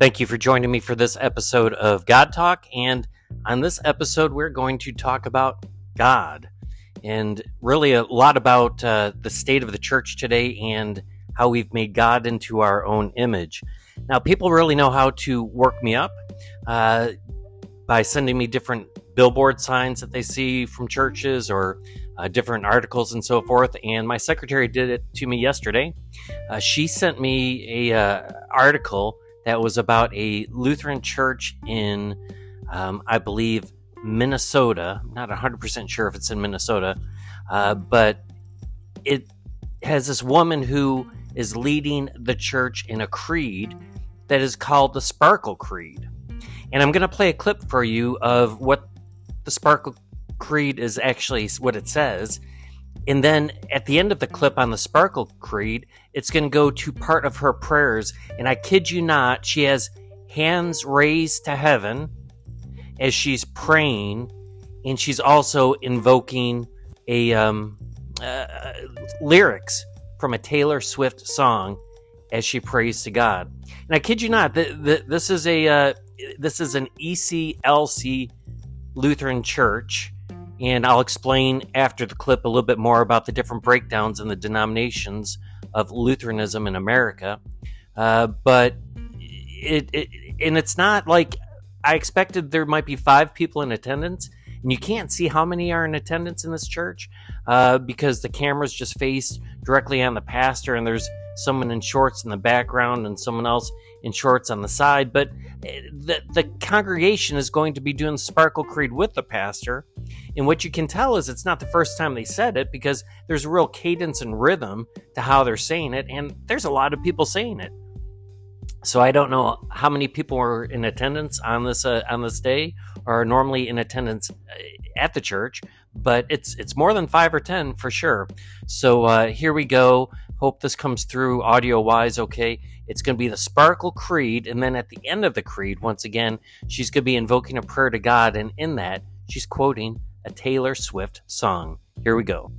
Thank you for joining me for this episode of God Talk. And on this episode, we're going to talk about God and really a lot about uh, the state of the church today and how we've made God into our own image. Now, people really know how to work me up uh, by sending me different billboard signs that they see from churches or uh, different articles and so forth. And my secretary did it to me yesterday. Uh, she sent me a uh, article that was about a Lutheran church in, um, I believe, Minnesota. I'm not 100% sure if it's in Minnesota, uh, but it has this woman who is leading the church in a creed that is called the Sparkle Creed. And I'm going to play a clip for you of what the Sparkle Creed is actually what it says. And then at the end of the clip on the Sparkle Creed, it's going to go to part of her prayers. And I kid you not, she has hands raised to heaven as she's praying, and she's also invoking a um, uh, lyrics from a Taylor Swift song as she prays to God. And I kid you not, the, the, this is a uh, this is an ECLC Lutheran church, and I'll explain after the clip a little bit more about the different breakdowns and the denominations of Lutheranism in America. Uh, but it, it and it's not like I expected there might be five people in attendance, and you can't see how many are in attendance in this church uh, because the cameras just face directly on the pastor, and there's someone in shorts in the background and someone else in shorts on the side. But eh, the, the congregation is going to be doing Sparkle Creed with the pastor. And what you can tell is it's not the first time they said it because there's a real cadence and rhythm to how they're saying it. And there's a lot of people saying it. So I don't know how many people were in attendance on this uh, on this day, or normally in attendance uh, at the church, but it's it's more than five or ten for sure. So uh, here we go. Hope this comes through audio wise. Okay, it's going to be the Sparkle Creed, and then at the end of the creed, once again, she's going to be invoking a prayer to God, and in that, she's quoting a Taylor Swift song. Here we go.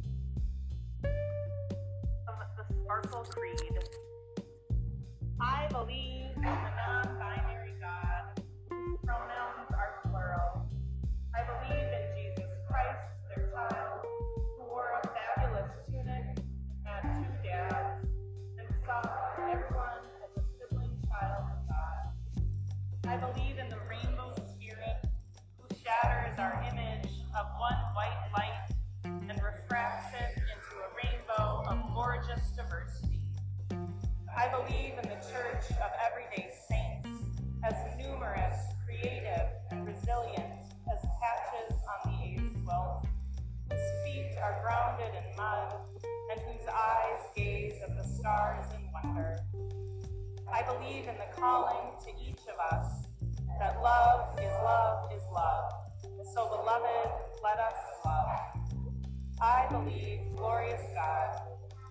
Believe, glorious God,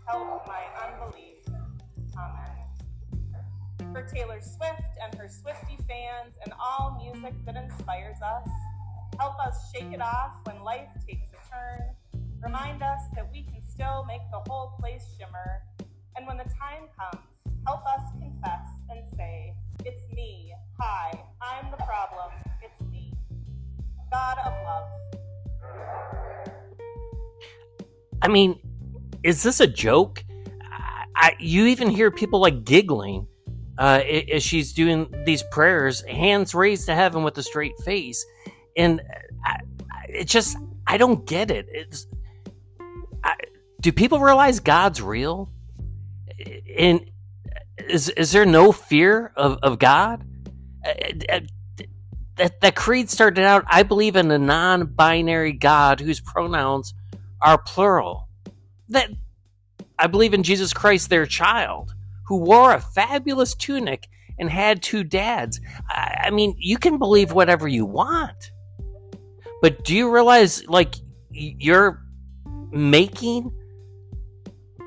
help my unbelief. Amen. For Taylor Swift and her Swiftie fans and all music that inspires us, help us shake it off when life takes a turn. Remind us that we can still make the whole place shimmer. And when the time comes, help us confess and say, It's me. Hi, I'm the problem. It's me. God of love. I mean, is this a joke? I, I, you even hear people like giggling uh, as she's doing these prayers, hands raised to heaven with a straight face. And I, it just, I don't get it. It's, do people realize God's real? And is is there no fear of, of God? Uh, uh, that that creed started out. I believe in a non-binary God whose pronouns are plural. That I believe in Jesus Christ, their child, who wore a fabulous tunic and had two dads. I, I mean, you can believe whatever you want, but do you realize, like, you're making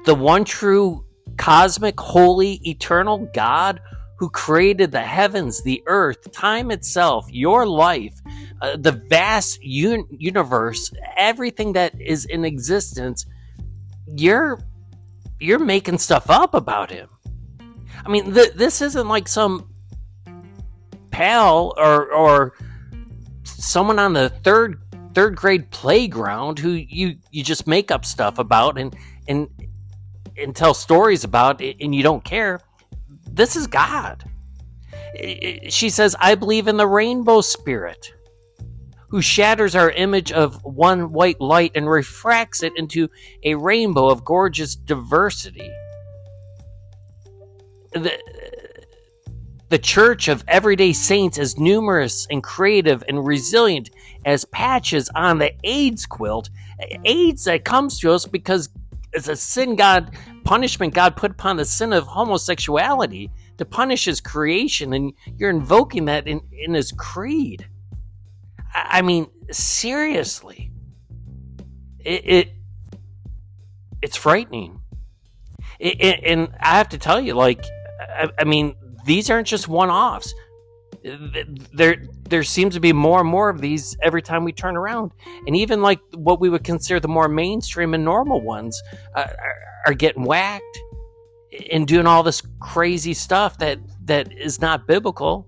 the one true cosmic, holy, eternal God who created the heavens, the earth, time itself, your life, uh, the vast un- universe, everything that is in existence, you're you're making stuff up about him. I mean, th- this isn't like some pal or or someone on the third third grade playground who you you just make up stuff about and and and tell stories about and you don't care. This is God. She says, I believe in the rainbow spirit, who shatters our image of one white light and refracts it into a rainbow of gorgeous diversity. The, the church of everyday saints is numerous and creative and resilient as patches on the AIDS quilt. AIDS that comes to us because it's a sin God, punishment God put upon the sin of homosexuality to punish his creation, and you're invoking that in, in his creed. I, mean, seriously. It, it it's frightening. It, it, and I have to tell you, like, I, I mean, these aren't just one-offs. There, there seems to be more and more of these every time we turn around, and even like what we would consider the more mainstream and normal ones uh, are, are getting whacked and doing all this crazy stuff that that is not biblical.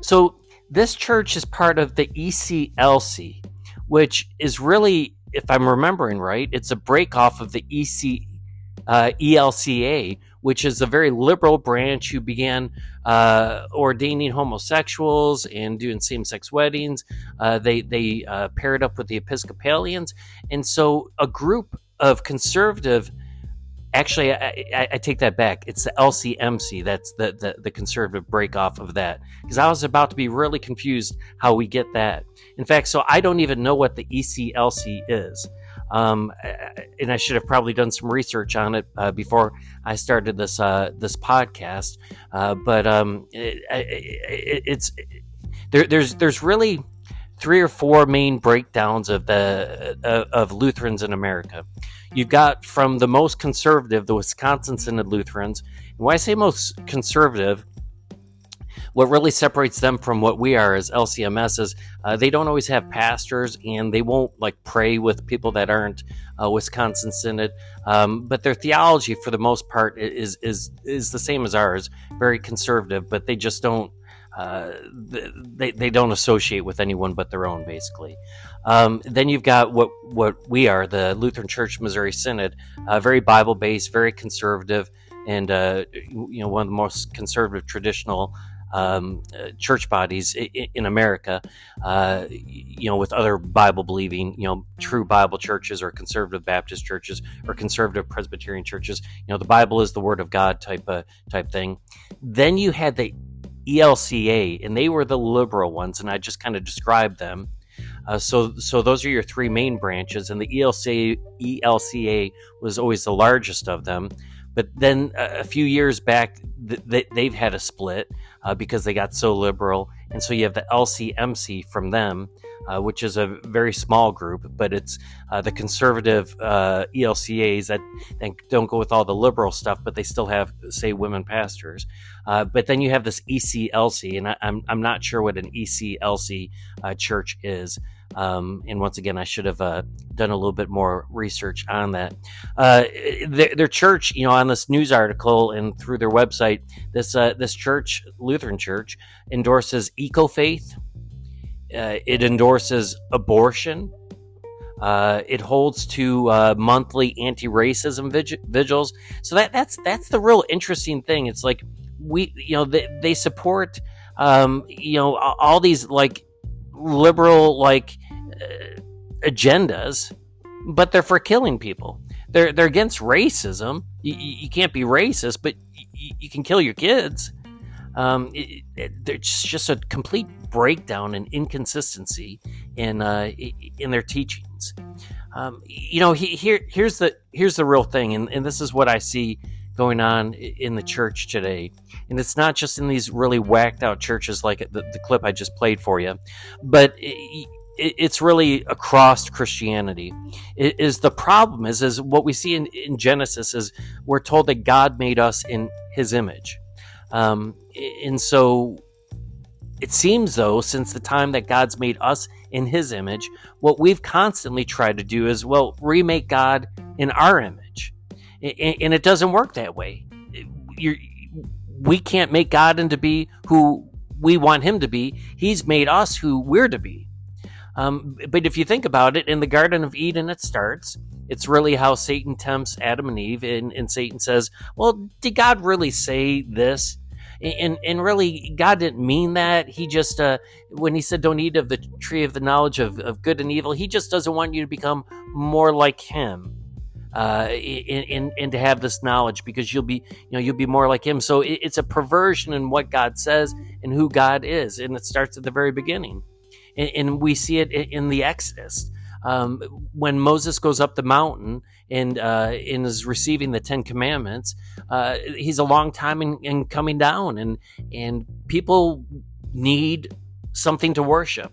So this church is part of the ECLC, which is really, if I'm remembering right, it's a break off of the EC uh, ELCA, which is a very liberal branch who began uh, ordaining homosexuals and doing same-sex weddings. Uh, they they uh, paired up with the Episcopalians, and so a group of conservative Actually, I, I, I, take that back. It's the LCMC. That's the, the, the conservative break off of that. Because I was about to be really confused how we get that. In fact, so I don't even know what the ECLC is. Um, and I should have probably done some research on it uh, before I started this uh, this podcast. Uh, but um, it, it, it's there, there's there's really three or four main breakdowns of the uh, of Lutherans in America. You've got from the most conservative, the Wisconsin Synod Lutherans. And when I say most conservative, what really separates them from what we are as LCMS is uh, they don't always have pastors and they won't like pray with people that aren't uh, Wisconsin Synod. Um, but their theology, for the most part, is is is the same as ours, very conservative. But they just don't uh, they, they don't associate with anyone but their own, basically. Um, then you've got what what we are, the Lutheran Church Missouri Synod, uh, very Bible based, very conservative, and uh, you know one of the most conservative traditional um, uh, church bodies in, in America. Uh, you know, with other Bible believing, you know, true Bible churches or conservative Baptist churches or conservative Presbyterian churches. You know, the Bible is the Word of God type type thing. Then you had the ELCA, and they were the liberal ones, and I just kind of described them. Uh, so, so those are your three main branches, and the ELCA, ELCA was always the largest of them. But then uh, a few years back, th- they've had a split uh, because they got so liberal, and so you have the LCMC from them, uh, which is a very small group, but it's uh, the conservative uh, ELCAs that, that, don't go with all the liberal stuff, but they still have, say, women pastors. Uh, but then you have this ECLC, and I, am I'm, I'm not sure what an ECLC uh, church is. Um, and once again, I should have uh, done a little bit more research on that. Their, their, church, you know, on this news article and through their website, this this church, Lutheran Church, endorses eco faith uh, it endorses abortion. Uh, it holds to uh, monthly anti-racism vigils. So that that's that's the real interesting thing. It's like we, you know, they, they support, um, you know, all these like liberal like uh, agendas, but they're for killing people. They're they're against racism. You, you can't be racist, but you, you can kill your kids. Um, it, it, just a complete breakdown and inconsistency in uh, in their teachings. Um, you know, he, here here's the here's the real thing, and, and this is what I see going on in the church today. And it's not just in these really whacked out churches like the, the clip I just played for you, but it, it's really across Christianity. It is the problem is is what we see in, in Genesis is we're told that God made us in His image. Um, and so it seems, though, since the time that God's made us in His image, what we've constantly tried to do is, well, remake God in our image. And it doesn't work that way. You're, we can't make God into be who we want him to be. He's made us who we're to be. Um, but if you think about it, in the Garden of Eden, it starts. It's really how Satan tempts Adam and Eve, and, and Satan says, "Well, did God really say this?" And and really, God didn't mean that. He just uh, when he said, "Don't eat of the tree of the knowledge of, of good and evil," he just doesn't want you to become more like him. Uh, and, and to have this knowledge because you'll be you know you'll be more like him so it, it's a perversion in what god says and who god is and it starts at the very beginning and, and we see it in the Exodus. Um, when Moses goes up the mountain and, uh, and is receiving the Ten Commandments, uh, he's a long time in, in, coming down, and and people need something to worship,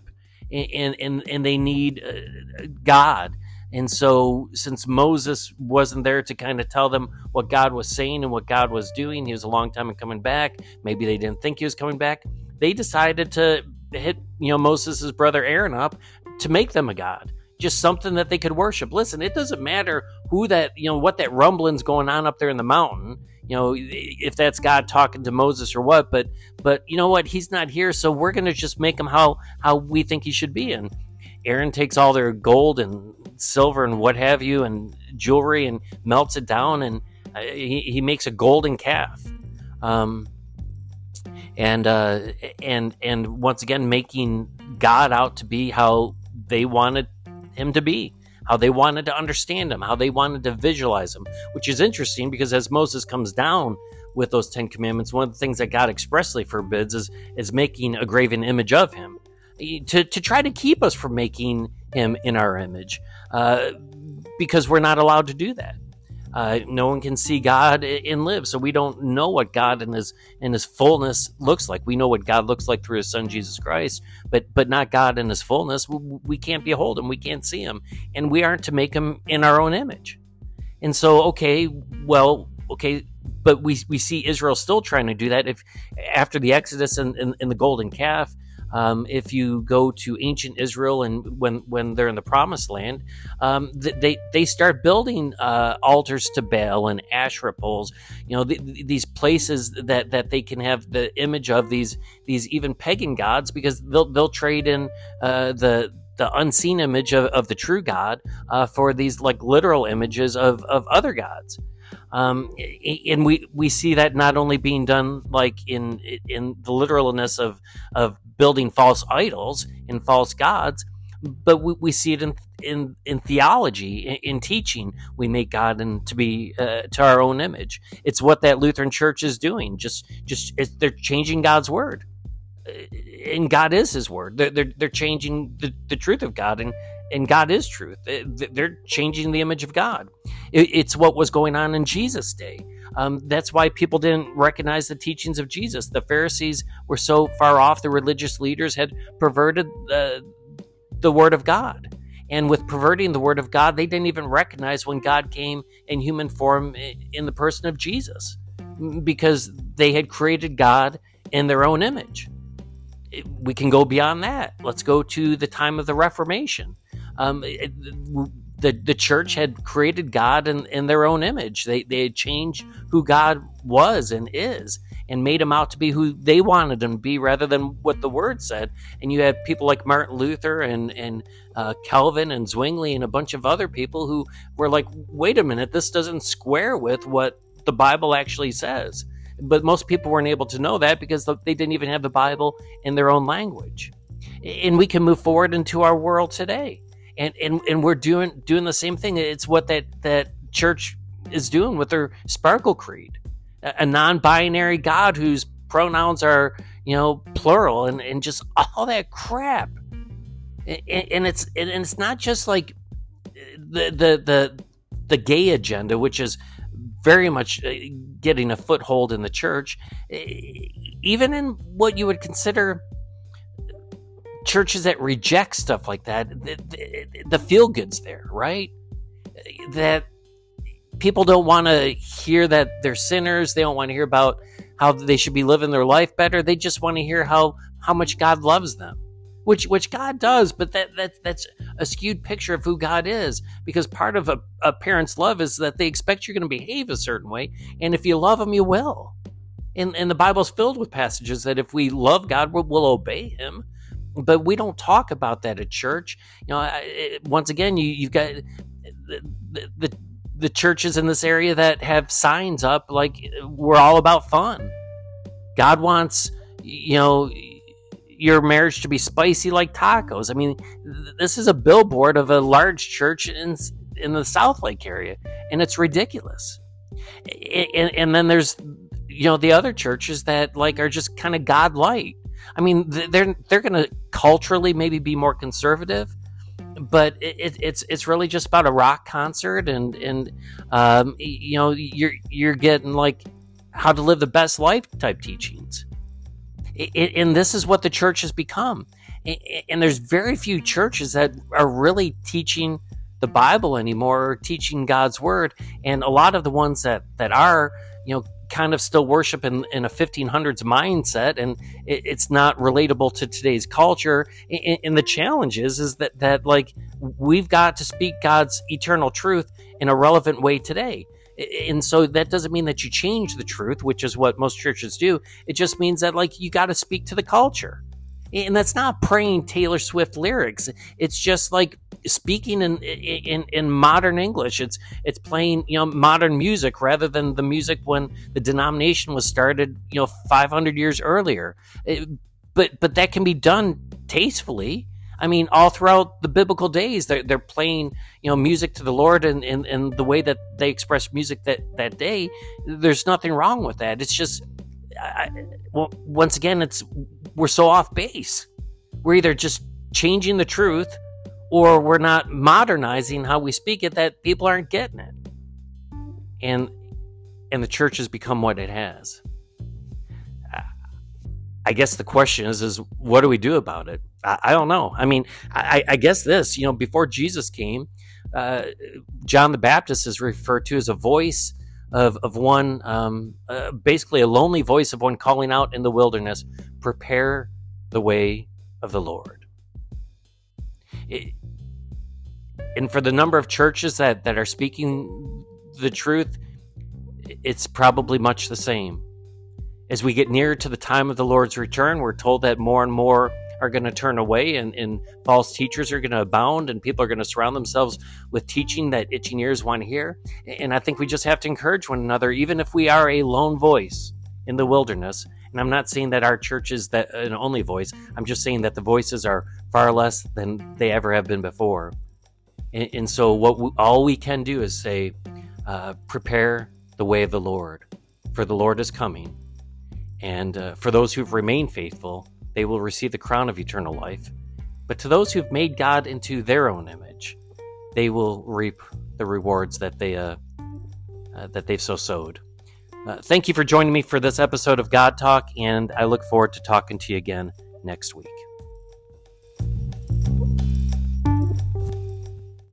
and and and they need uh, God. And so, since Moses wasn't there to kind of tell them what God was saying and what God was doing, he was a long time in coming back. Maybe they didn't think he was coming back. They decided to hit you know Moses' brother Aaron up to make them a god just something that they could worship listen it doesn't matter who that you know what that rumbling's going on up there in the mountain you know if that's god talking to moses or what but but you know what he's not here so we're gonna just make him how how we think he should be and aaron takes all their gold and silver and what have you and jewelry and melts it down and uh, he, he makes a golden calf. Um, and uh, and and once again making God out to be how they wanted him to be, how they wanted to understand him, how they wanted to visualize him, which is interesting because as Moses comes down with those Ten Commandments, one of the things that God expressly forbids is is making a graven image of him, to to try to keep us from making him in our image, uh, because we're not allowed to do that. Uh, no one can see God and live, so we don't know what God in His in His fullness looks like. We know what God looks like through His Son Jesus Christ, but but not God in His fullness. We, we can't behold Him, we can't see Him, and we aren't to make Him in our own image. And so, okay, well, okay, but we we see Israel still trying to do that. If after the Exodus and, and, and the golden calf, um, if you go to ancient Israel and when when they're in the Promised Land, um, they they start building uh, altars to Baal and Asherah poles. You know the, these places that that they can have the image of these these even pagan gods because they'll they'll trade in uh, the the unseen image of, of the true God uh, for these like literal images of, of other gods. Um, and we, we see that not only being done like in in the literalness of of building false idols and false gods, but we, we see it in in, in theology, in, in teaching. We make God and to be uh, to our own image. It's what that Lutheran Church is doing. Just just they're changing God's word, uh, and God is His word. They're they're, they're changing the, the truth of God and and God is truth. They're changing the image of God. It's what was going on in Jesus' day. Um, that's why people didn't recognize the teachings of Jesus. The Pharisees were so far off, the religious leaders had perverted the, the Word of God. And with perverting the Word of God, they didn't even recognize when God came in human form in the person of Jesus because they had created God in their own image. We can go beyond that. Let's go to the time of the Reformation um, it, the the church had created God in, in their own image. They they had changed who God was and is, and made him out to be who they wanted him to be, rather than what the Word said. And you had people like Martin Luther and and uh, Calvin and Zwingli and a bunch of other people who were like, "Wait a minute, this doesn't square with what the Bible actually says." But most people weren't able to know that because they didn't even have the Bible in their own language. And we can move forward into our world today and and and we're doing doing the same thing. It's what that that church is doing with their Sparkle Creed, a, a non-binary God whose pronouns are you know plural and and just all that crap. And, and it's and it's not just like the the the the gay agenda, which is very much uh, getting a foothold in the church, even in what you would consider churches that reject stuff like that, the, the, the feel goods there, right? That people don't want to hear that they're sinners. They don't want to hear about how they should be living their life better. They just want to hear how how much God loves them, which which God does. But that that that's a skewed picture of who God is, because part of a, a parent's love is that they expect you're going to behave a certain way, and if you love them, you will. And, and the Bible's filled with passages that if we love God, we'll, we'll obey Him. But we don't talk about that at church. You know, it, once again, you, you've got the, the, the churches in this area that have signs up like we're all about fun. God wants, you know, your marriage to be spicy like tacos. I mean, this is a billboard of a large church in in the South Lake area, and it's ridiculous. And, and then there's, you know, the other churches that like are just kind of God light. I mean, they're they're going to culturally maybe be more conservative, but it, it's it's really just about a rock concert and and um, you know you're you're getting like how to live the best life type teachings. And this is what the church has become. And there's very few churches that are really teaching the bible anymore or teaching god's word. And a lot of the ones that that are you know kind of still worship in, in a 1500s mindset and it, it's not relatable to today's culture. And, and the challenge is is that that like we've got to speak god's eternal truth in a relevant way today. And so that doesn't mean that you change the truth which is what most churches do. It just means that like you got to speak to the culture and that's not praying taylor swift lyrics it's just like speaking in, in in modern English. It's it's playing you know modern music rather than the music when the denomination was started you know 500 years earlier. It, but but that can be done tastefully. I mean, all throughout the biblical days, they're, they're playing, you know, music to the Lord and, and, and the way that they express music that, that day. There's nothing wrong with that. It's just, I, well, once again, it's we're so off base. We're either just changing the truth or we're not modernizing how we speak it that people aren't getting it. And and the church has become what it has. I guess the question is is what do we do about it? I, I don't know. I mean I, I, guess this you know before jesus came uh, john the baptist is referred to as a voice of, of one um, uh, basically a lonely voice of one calling out in the wilderness prepare the way of the lord it, and for the number of churches that, that are speaking the truth, it's probably much the same. As we get nearer to the time of the Lord's return, we're told that more and more are going to turn away and, and false teachers are going to abound and people are going to surround themselves with teaching that itching ears want to hear. And I think we just have to encourage one another, even if we are a lone voice in the wilderness. And I'm not saying that our church is that an only voice. I'm just saying that the voices are far less than they ever have been before. And, and so, what we, all we can do is say, uh, prepare the way of the Lord, for the Lord is coming. And uh, for those who've remained faithful, they will receive the crown of eternal life. But to those who've made God into their own image, they will reap the rewards that they uh, uh that they've so sowed. Uh, thank you for joining me for this episode of God Talk, and I look forward to talking to you again next week.